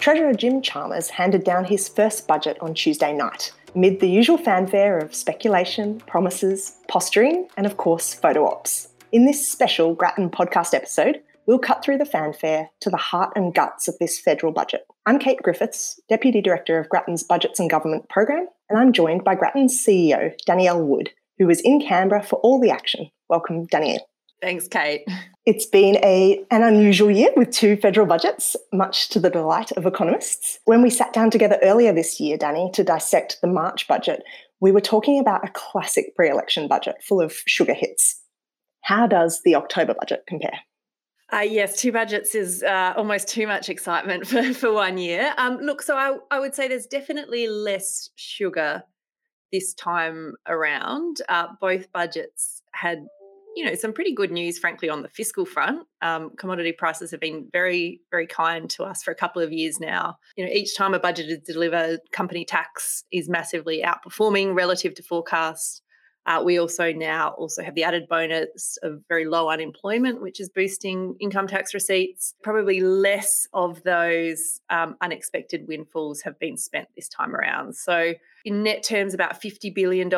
Treasurer Jim Chalmers handed down his first budget on Tuesday night, amid the usual fanfare of speculation, promises, posturing, and of course, photo ops. In this special Grattan podcast episode, we'll cut through the fanfare to the heart and guts of this federal budget. I'm Kate Griffiths, Deputy Director of Grattan's Budgets and Government Program, and I'm joined by Grattan's CEO, Danielle Wood, who was in Canberra for all the action. Welcome, Danielle. Thanks, Kate. It's been a, an unusual year with two federal budgets, much to the delight of economists. When we sat down together earlier this year, Danny, to dissect the March budget, we were talking about a classic pre election budget full of sugar hits. How does the October budget compare? Uh, yes, two budgets is uh, almost too much excitement for, for one year. Um, look, so I, I would say there's definitely less sugar this time around. Uh, both budgets had you know, some pretty good news, frankly, on the fiscal front. Um, commodity prices have been very, very kind to us for a couple of years now. You know, each time a budget is delivered, company tax is massively outperforming relative to forecasts. Uh, we also now also have the added bonus of very low unemployment, which is boosting income tax receipts. Probably less of those um, unexpected windfalls have been spent this time around. So, in net terms, about $50 billion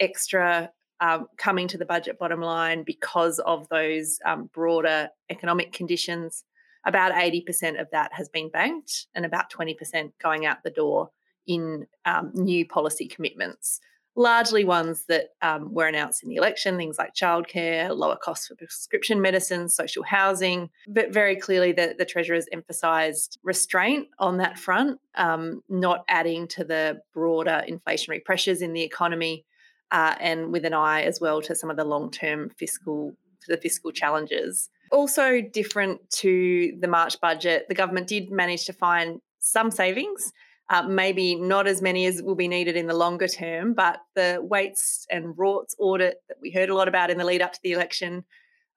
extra um, coming to the budget bottom line because of those um, broader economic conditions. About 80% of that has been banked, and about 20% going out the door in um, new policy commitments, largely ones that um, were announced in the election, things like childcare, lower costs for prescription medicines, social housing. But very clearly, the, the Treasurer has emphasised restraint on that front, um, not adding to the broader inflationary pressures in the economy uh, and with an eye as well to some of the long-term fiscal the fiscal challenges. Also different to the March budget, the government did manage to find some savings. Uh, maybe not as many as will be needed in the longer term, but the waste and rorts audit that we heard a lot about in the lead up to the election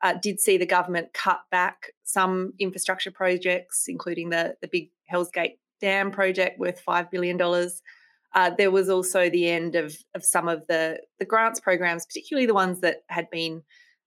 uh, did see the government cut back some infrastructure projects, including the, the big Hells Gate Dam project worth $5 billion. Uh, there was also the end of, of some of the, the grants programs, particularly the ones that had been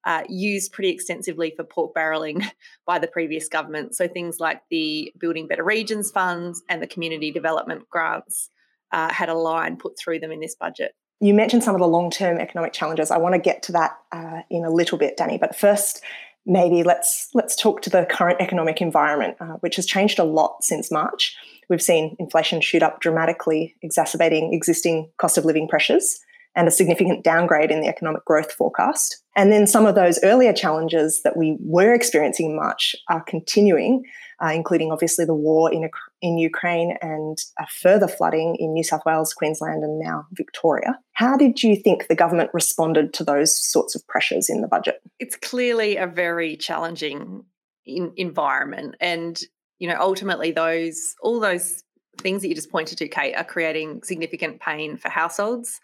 uh, used pretty extensively for pork barrelling by the previous government. So things like the Building Better Regions funds and the community development grants uh, had a line put through them in this budget. You mentioned some of the long term economic challenges. I want to get to that uh, in a little bit, Danny. But first, maybe let's let's talk to the current economic environment, uh, which has changed a lot since March. We've seen inflation shoot up dramatically, exacerbating existing cost of living pressures and a significant downgrade in the economic growth forecast. And then some of those earlier challenges that we were experiencing in March are continuing, uh, including obviously the war in, in Ukraine and a further flooding in New South Wales, Queensland, and now Victoria. How did you think the government responded to those sorts of pressures in the budget? It's clearly a very challenging in- environment. And you know, ultimately those all those things that you just pointed to, Kate, are creating significant pain for households.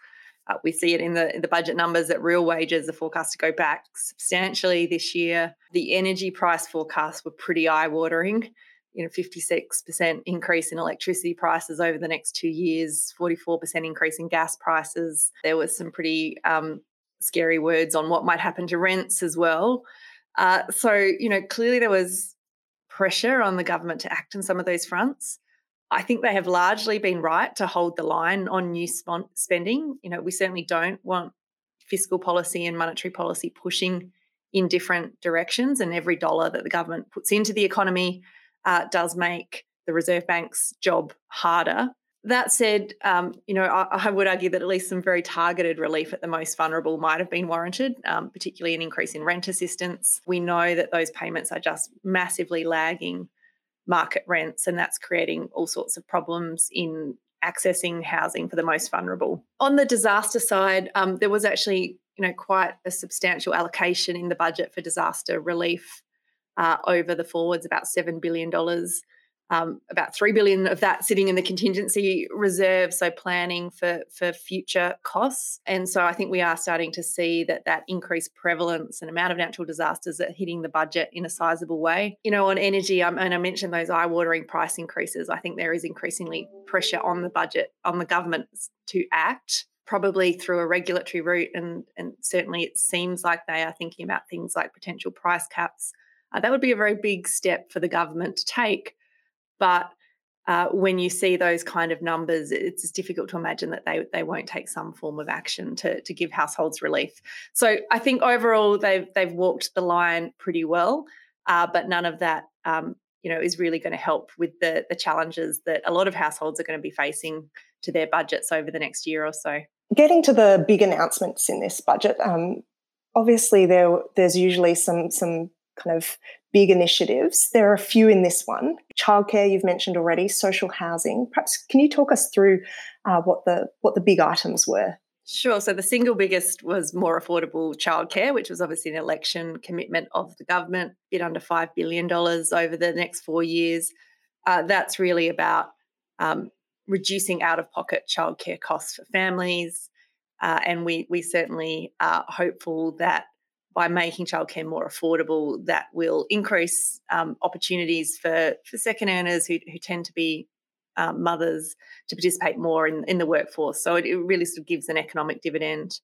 Uh, we see it in the in the budget numbers that real wages are forecast to go back substantially this year. The energy price forecasts were pretty eye-watering. You know, 56% increase in electricity prices over the next two years, 44% increase in gas prices. There was some pretty um, scary words on what might happen to rents as well. Uh, so, you know, clearly there was pressure on the government to act on some of those fronts. I think they have largely been right to hold the line on new spending. You know, we certainly don't want fiscal policy and monetary policy pushing in different directions, and every dollar that the government puts into the economy uh, does make the Reserve Bank's job harder. That said, um, you know, I, I, would argue that at least some very targeted relief at the most vulnerable might have been warranted, um, particularly an increase in rent assistance. We know that those payments are just massively lagging market rents, and that's creating all sorts of problems in accessing housing for the most vulnerable. On the disaster side, um, there was actually, you know, quite a substantial allocation in the budget for disaster relief uh, over the forwards, about seven billion dollars um, about three billion of that sitting in the contingency reserve, so planning for for future costs. And so I think we are starting to see that that increased prevalence and amount of natural disasters are hitting the budget in a sizable way. You know, on energy, um, and I mentioned those eye-watering price increases. I think there is increasingly pressure on the budget, on the government to act probably through a regulatory route and and certainly it seems like they are thinking about things like potential price caps uh, that would be a very big step for the government to take but uh, when you see those kind of numbers, it's difficult to imagine that they they won't take some form of action to to give households relief. So I think overall they've they've walked the line pretty well, uh, but none of that um, you know is really going to help with the the challenges that a lot of households are going to be facing to their budgets over the next year or so. Getting to the big announcements in this budget, um, obviously there there's usually some some kind of big initiatives. There are a few in this one. Childcare, you've mentioned already, social housing. Perhaps can you talk us through uh, what the what the big items were? Sure. So the single biggest was more affordable childcare, which was obviously an election commitment of the government, bit under $5 billion over the next four years. Uh, that's really about um, reducing out of pocket childcare costs for families. Uh, and we, we certainly are hopeful that by making childcare more affordable, that will increase um, opportunities for, for second earners who, who tend to be um, mothers to participate more in, in the workforce. So it, it really sort of gives an economic dividend.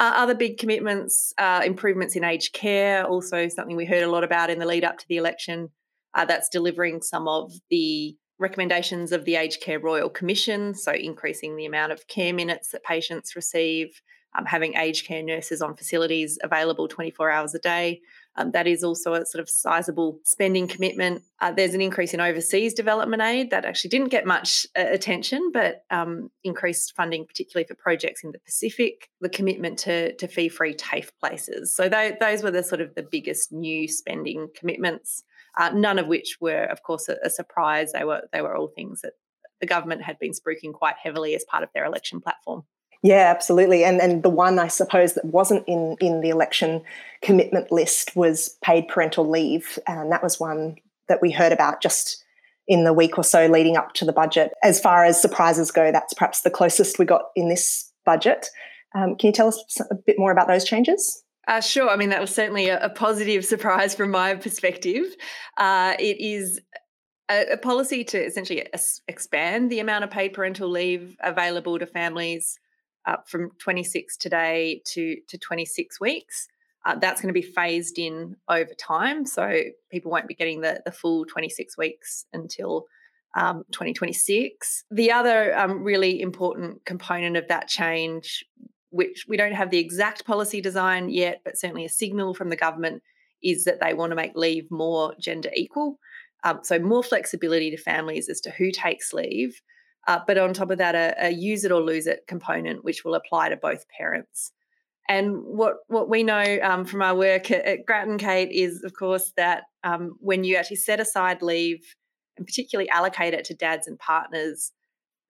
Uh, other big commitments, uh, improvements in aged care, also something we heard a lot about in the lead up to the election. Uh, that's delivering some of the recommendations of the Aged Care Royal Commission, so increasing the amount of care minutes that patients receive, um, having aged care nurses on facilities available 24 hours a day. Um, that is also a sort of sizable spending commitment. Uh, there's an increase in overseas development aid that actually didn't get much uh, attention, but um, increased funding, particularly for projects in the Pacific. The commitment to, to fee-free TAFE places. So they, those were the sort of the biggest new spending commitments. Uh, none of which were, of course, a, a surprise. They were they were all things that the government had been spruiking quite heavily as part of their election platform. Yeah, absolutely. And and the one I suppose that wasn't in in the election commitment list was paid parental leave, and that was one that we heard about just in the week or so leading up to the budget. As far as surprises go, that's perhaps the closest we got in this budget. Um, can you tell us a bit more about those changes? Uh, sure. I mean, that was certainly a, a positive surprise from my perspective. Uh, it is a, a, policy to essentially expand the amount of paid parental leave available to families up from 26 today to, to 26 weeks. Uh, that's going to be phased in over time. So people won't be getting the, the full 26 weeks until um, 2026. The other um, really important component of that change, which we don't have the exact policy design yet, but certainly a signal from the government, is that they want to make leave more gender equal. Um, so more flexibility to families as to who takes leave, uh, but on top of that, a, a, use it or lose it component, which will apply to both parents. And what what we know um, from our work at, at, Grattan Kate is, of course, that um, when you actually set aside leave and particularly allocate it to dads and partners,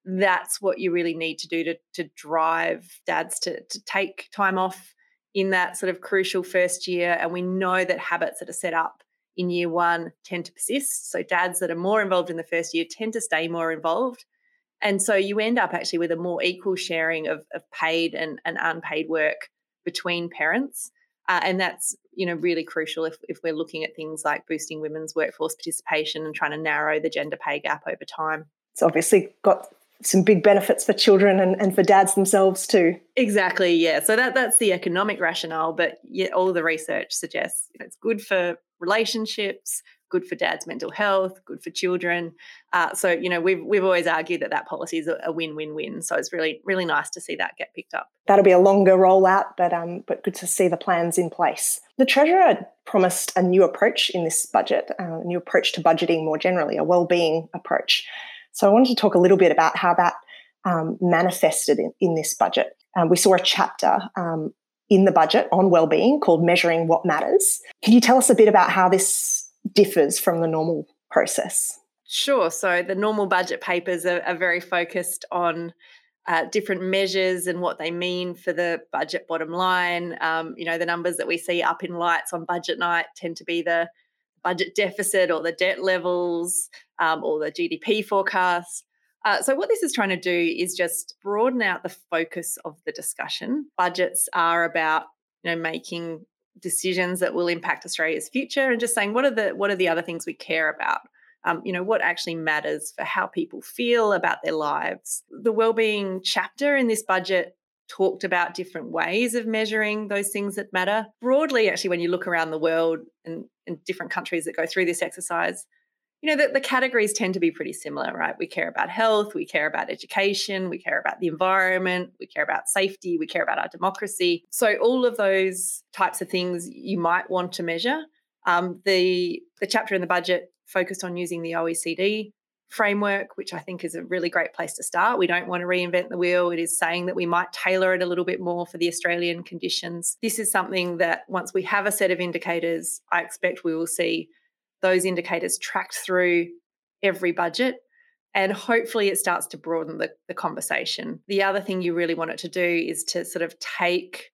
that's what you really need to do to, to drive dads to, to take time off in that sort of crucial first year. And we know that habits that are set up in year one tend to persist. So dads that are more involved in the first year tend to stay more involved. And so you end up actually with a more equal sharing of, of paid and, and unpaid work between parents. Uh, and that's you know really crucial if, if we're looking at things like boosting women's workforce participation and trying to narrow the gender pay gap over time. It's obviously got some big benefits for children and, and for dads themselves too. Exactly, yeah. So that that's the economic rationale, but yeah, all the research suggests you know, it's good for relationships, good for dad's mental health, good for children. Uh, so you know we've we've always argued that that policy is a, win-win-win. So it's really really nice to see that get picked up. That'll be a longer rollout, but um, but good to see the plans in place. The treasurer promised a new approach in this budget, uh, a new approach to budgeting more generally, a well-being approach. So I wanted to talk a little bit about how that um, manifested in, in, this budget. Um, we saw a chapter um, in the budget on well-being called "Measuring What Matters." Can you tell us a bit about how this differs from the normal process? Sure. So the normal budget papers are, are very focused on uh, different measures and what they mean for the budget bottom line. Um, you know, the numbers that we see up in lights on budget night tend to be the budget deficit or the debt levels um, or the GDP forecast. Uh, so, what this is trying to do is just broaden out the focus of the discussion. Budgets are about you know making decisions that will impact Australia's future and just saying what are the what are the other things we care about? Um, you know what actually matters for how people feel about their lives? The well-being chapter in this budget talked about different ways of measuring those things that matter. Broadly actually when you look around the world and in different countries that go through this exercise you know, the, the categories tend to be pretty similar, right? We care about health, we care about education, we care about the environment, we care about safety, we care about our democracy. So all of those types of things you might want to measure. Um, the the chapter in the budget focused on using the OECD framework, which I think is a really great place to start. We don't want to reinvent the wheel. It is saying that we might tailor it a little bit more for the Australian conditions. This is something that once we have a set of indicators, I expect we will see those indicators tracked through every budget. And hopefully it starts to broaden the, the conversation. The other thing you really want it to do is to sort of take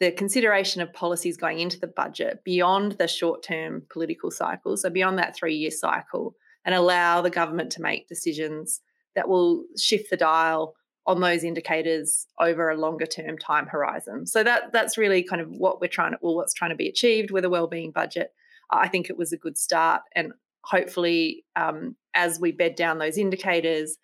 the consideration of policies going into the budget beyond the short term political cycle, so beyond that three year cycle, and allow the government to make decisions that will shift the dial on those indicators over a longer term time horizon. So that that's really kind of what we're trying to what's trying to be achieved with a wellbeing budget. I think it was a good start. And hopefully, um, as we bed down those indicators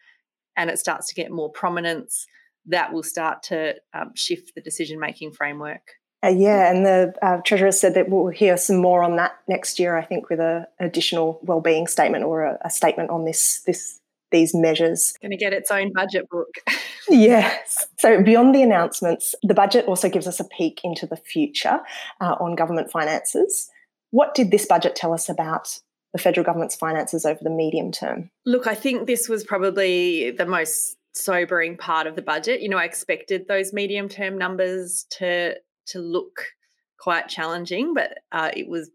and it starts to get more prominence, that will start to um, shift the decision making framework. Uh, yeah, and the uh, treasurer said that we'll hear some more on that next year. I think with an additional well-being statement or a, a statement on this this these measures. Going to get its own budget book. yes. So, beyond the announcements, the budget also gives us a peek into the future uh, on government finances. What did this budget tell us about the federal government's finances over the medium term? Look, I think this was probably the most sobering part of the budget. You know, I expected those medium term numbers to to look quite challenging, but uh, it was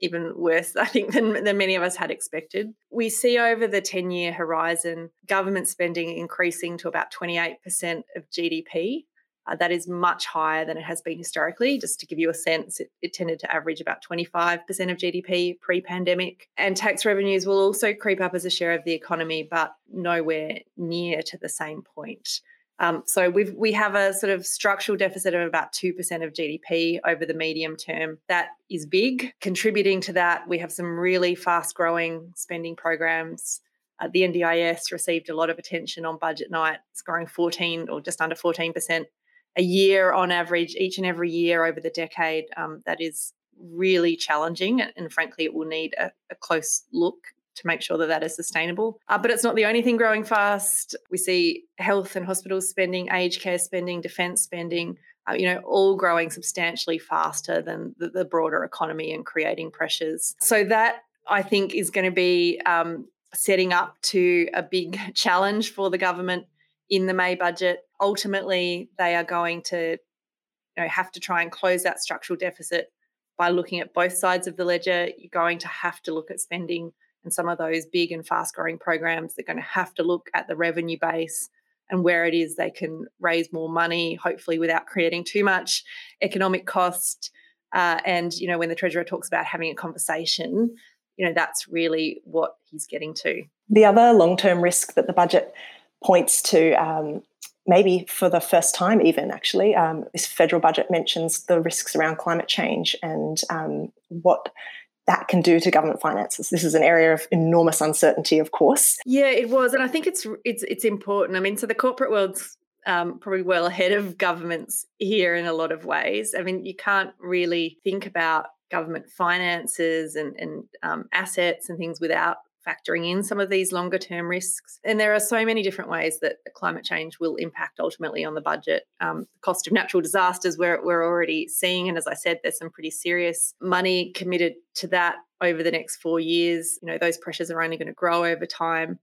even worse, I think, than, than many of us had expected. We see over the 10 year horizon government spending increasing to about 28% of GDP. Uh, that is much higher than it has been historically. Just to give you a sense, it, it tended to average about 25% of GDP pre pandemic. And tax revenues will also creep up as a share of the economy, but nowhere near to the same point. Um, so we we have a sort of structural deficit of about 2% of GDP over the medium term. That is big. Contributing to that, we have some really fast growing spending programs uh, the NDIS received a lot of attention on budget night. It's growing 14 or just under 14% a year on average, each and every year over the decade. Um, that is really challenging. And frankly, it will need a, a close look to make sure that that is sustainable. Uh, but it's not the only thing growing fast. We see health and hospital spending, aged care spending, defence spending, uh, you know, all growing substantially faster than the, the, broader economy and creating pressures. So that I think is going to be um, setting up to a big challenge for the government in the May budget. Ultimately, they are going to you know, have to try and close that structural deficit by looking at both sides of the ledger. You're going to have to look at spending and some of those big and fast growing programs. They're going to have to look at the revenue base and where it is they can raise more money, hopefully without creating too much economic cost. Uh, and you know, when the treasurer talks about having a conversation, you know, that's really what he's getting to. The other long term risk that the budget points to um, maybe for the first time, even actually, um, this federal budget mentions the risks around climate change and um, what that can do to government finances. This is an area of enormous uncertainty, of course. Yeah, it was, and I think it's it's it's important. I mean, so the corporate world's um, probably well ahead of governments here in a lot of ways. I mean, you can't really think about government finances and, and um, assets and things without factoring in some of these longer term risks. And there are so many different ways that climate change will impact ultimately on the budget. Um, the cost of natural disasters, we're, we're already seeing. And as I said, there's some pretty serious money committed to that over the next four years. You know, those pressures are only going to grow over time.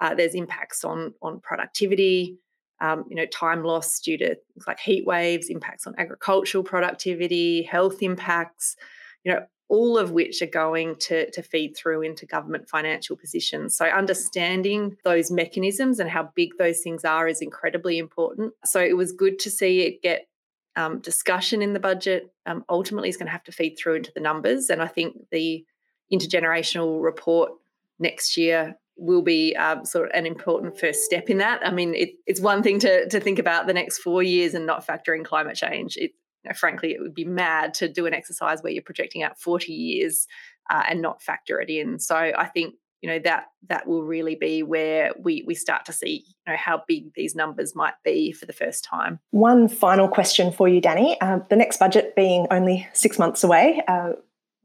Uh, there's impacts on, on productivity. Um, you know, time loss due to things like heat waves, impacts on agricultural productivity, health impacts, you know, all of which are going to, to feed through into government financial positions. So, understanding those mechanisms and how big those things are is incredibly important. So, it was good to see it get um, discussion in the budget. Um, ultimately, is going to have to feed through into the numbers. And I think the intergenerational report next year will be um, sort of an important first step in that. I mean, it, it's one thing to, to think about the next four years and not factor in climate change. It, know, frankly, it would be mad to do an exercise where you're projecting out 40 years uh, and not factor it in. So I think you know that that will really be where we we start to see you know how big these numbers might be for the first time. One final question for you, Danny. Uh, the next budget being only six months away. Uh,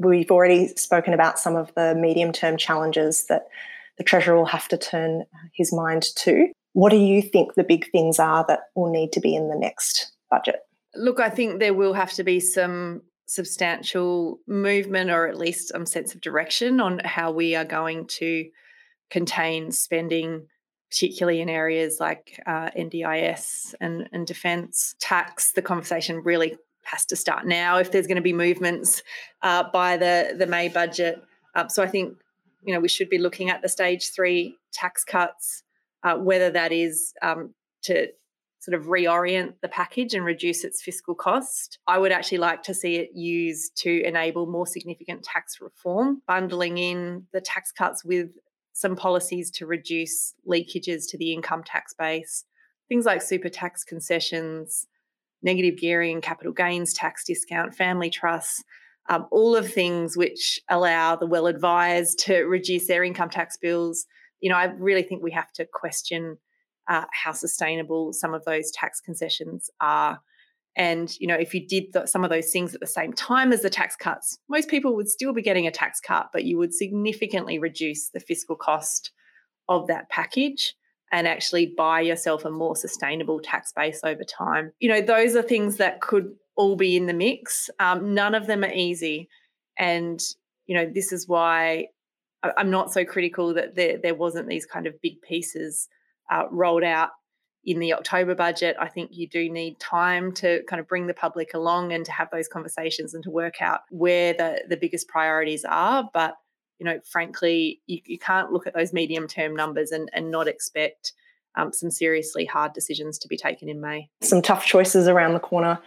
We've already spoken about some of the medium term challenges that the Treasurer will have to turn his mind to. What do you think the big things are that will need to be in the next budget? Look, I think there will have to be some substantial movement or at least some sense of direction on how we are going to contain spending, particularly in areas like uh, NDIS and, and defence. Tax, the conversation really has to start now if there's going to be movements uh, by the, the May budget. Uh, so I think you know we should be looking at the stage three tax cuts, uh, whether that is um, to sort of reorient the package and reduce its fiscal cost. I would actually like to see it used to enable more significant tax reform, bundling in the tax cuts with some policies to reduce leakages to the income tax base, things like super tax concessions, negative gearing, capital gains tax discount, family trusts, um, all of things which allow the well advised to reduce their income tax bills. You know, I really think we have to question uh, how sustainable some of those tax concessions are. And you know, if you did th- some of those things at the same time as the tax cuts, most people would still be getting a tax cut, but you would significantly reduce the fiscal cost of that package and actually buy yourself a more sustainable tax base over time. You know, those are things that could all be in the mix. Um, none of them are easy, and you know, this is why I'm not so critical that there there wasn't these kind of big pieces uh, rolled out in the October budget. I think you do need time to kind of bring the public along and to have those conversations and to work out where the, the biggest priorities are. But, you know, frankly, you, you can't look at those medium term numbers and, and not expect um, some seriously hard decisions to be taken in May. Some tough choices around the corner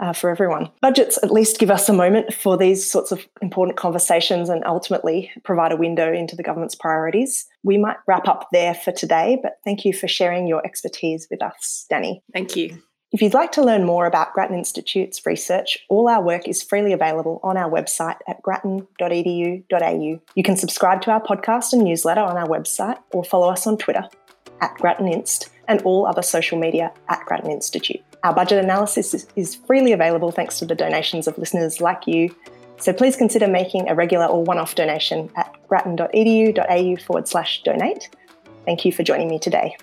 uh, for everyone. Budgets at least give us a moment for these sorts of important conversations and ultimately provide a window into the government's priorities. We might wrap up there for today, but thank you for sharing your expertise with us, Danny. Thank you. If you'd like to learn more about Grattan Institute's research, all our work is freely available on our website at grattan.edu.au. You can subscribe to our podcast and newsletter on our website or follow us on Twitter at GrattanInst and all other social media at Grattan Institute. Our budget analysis is, freely available thanks to the donations of listeners like you. So please consider making a regular or one off donation at grattan.edu.au forward slash donate. Thank you for joining me today.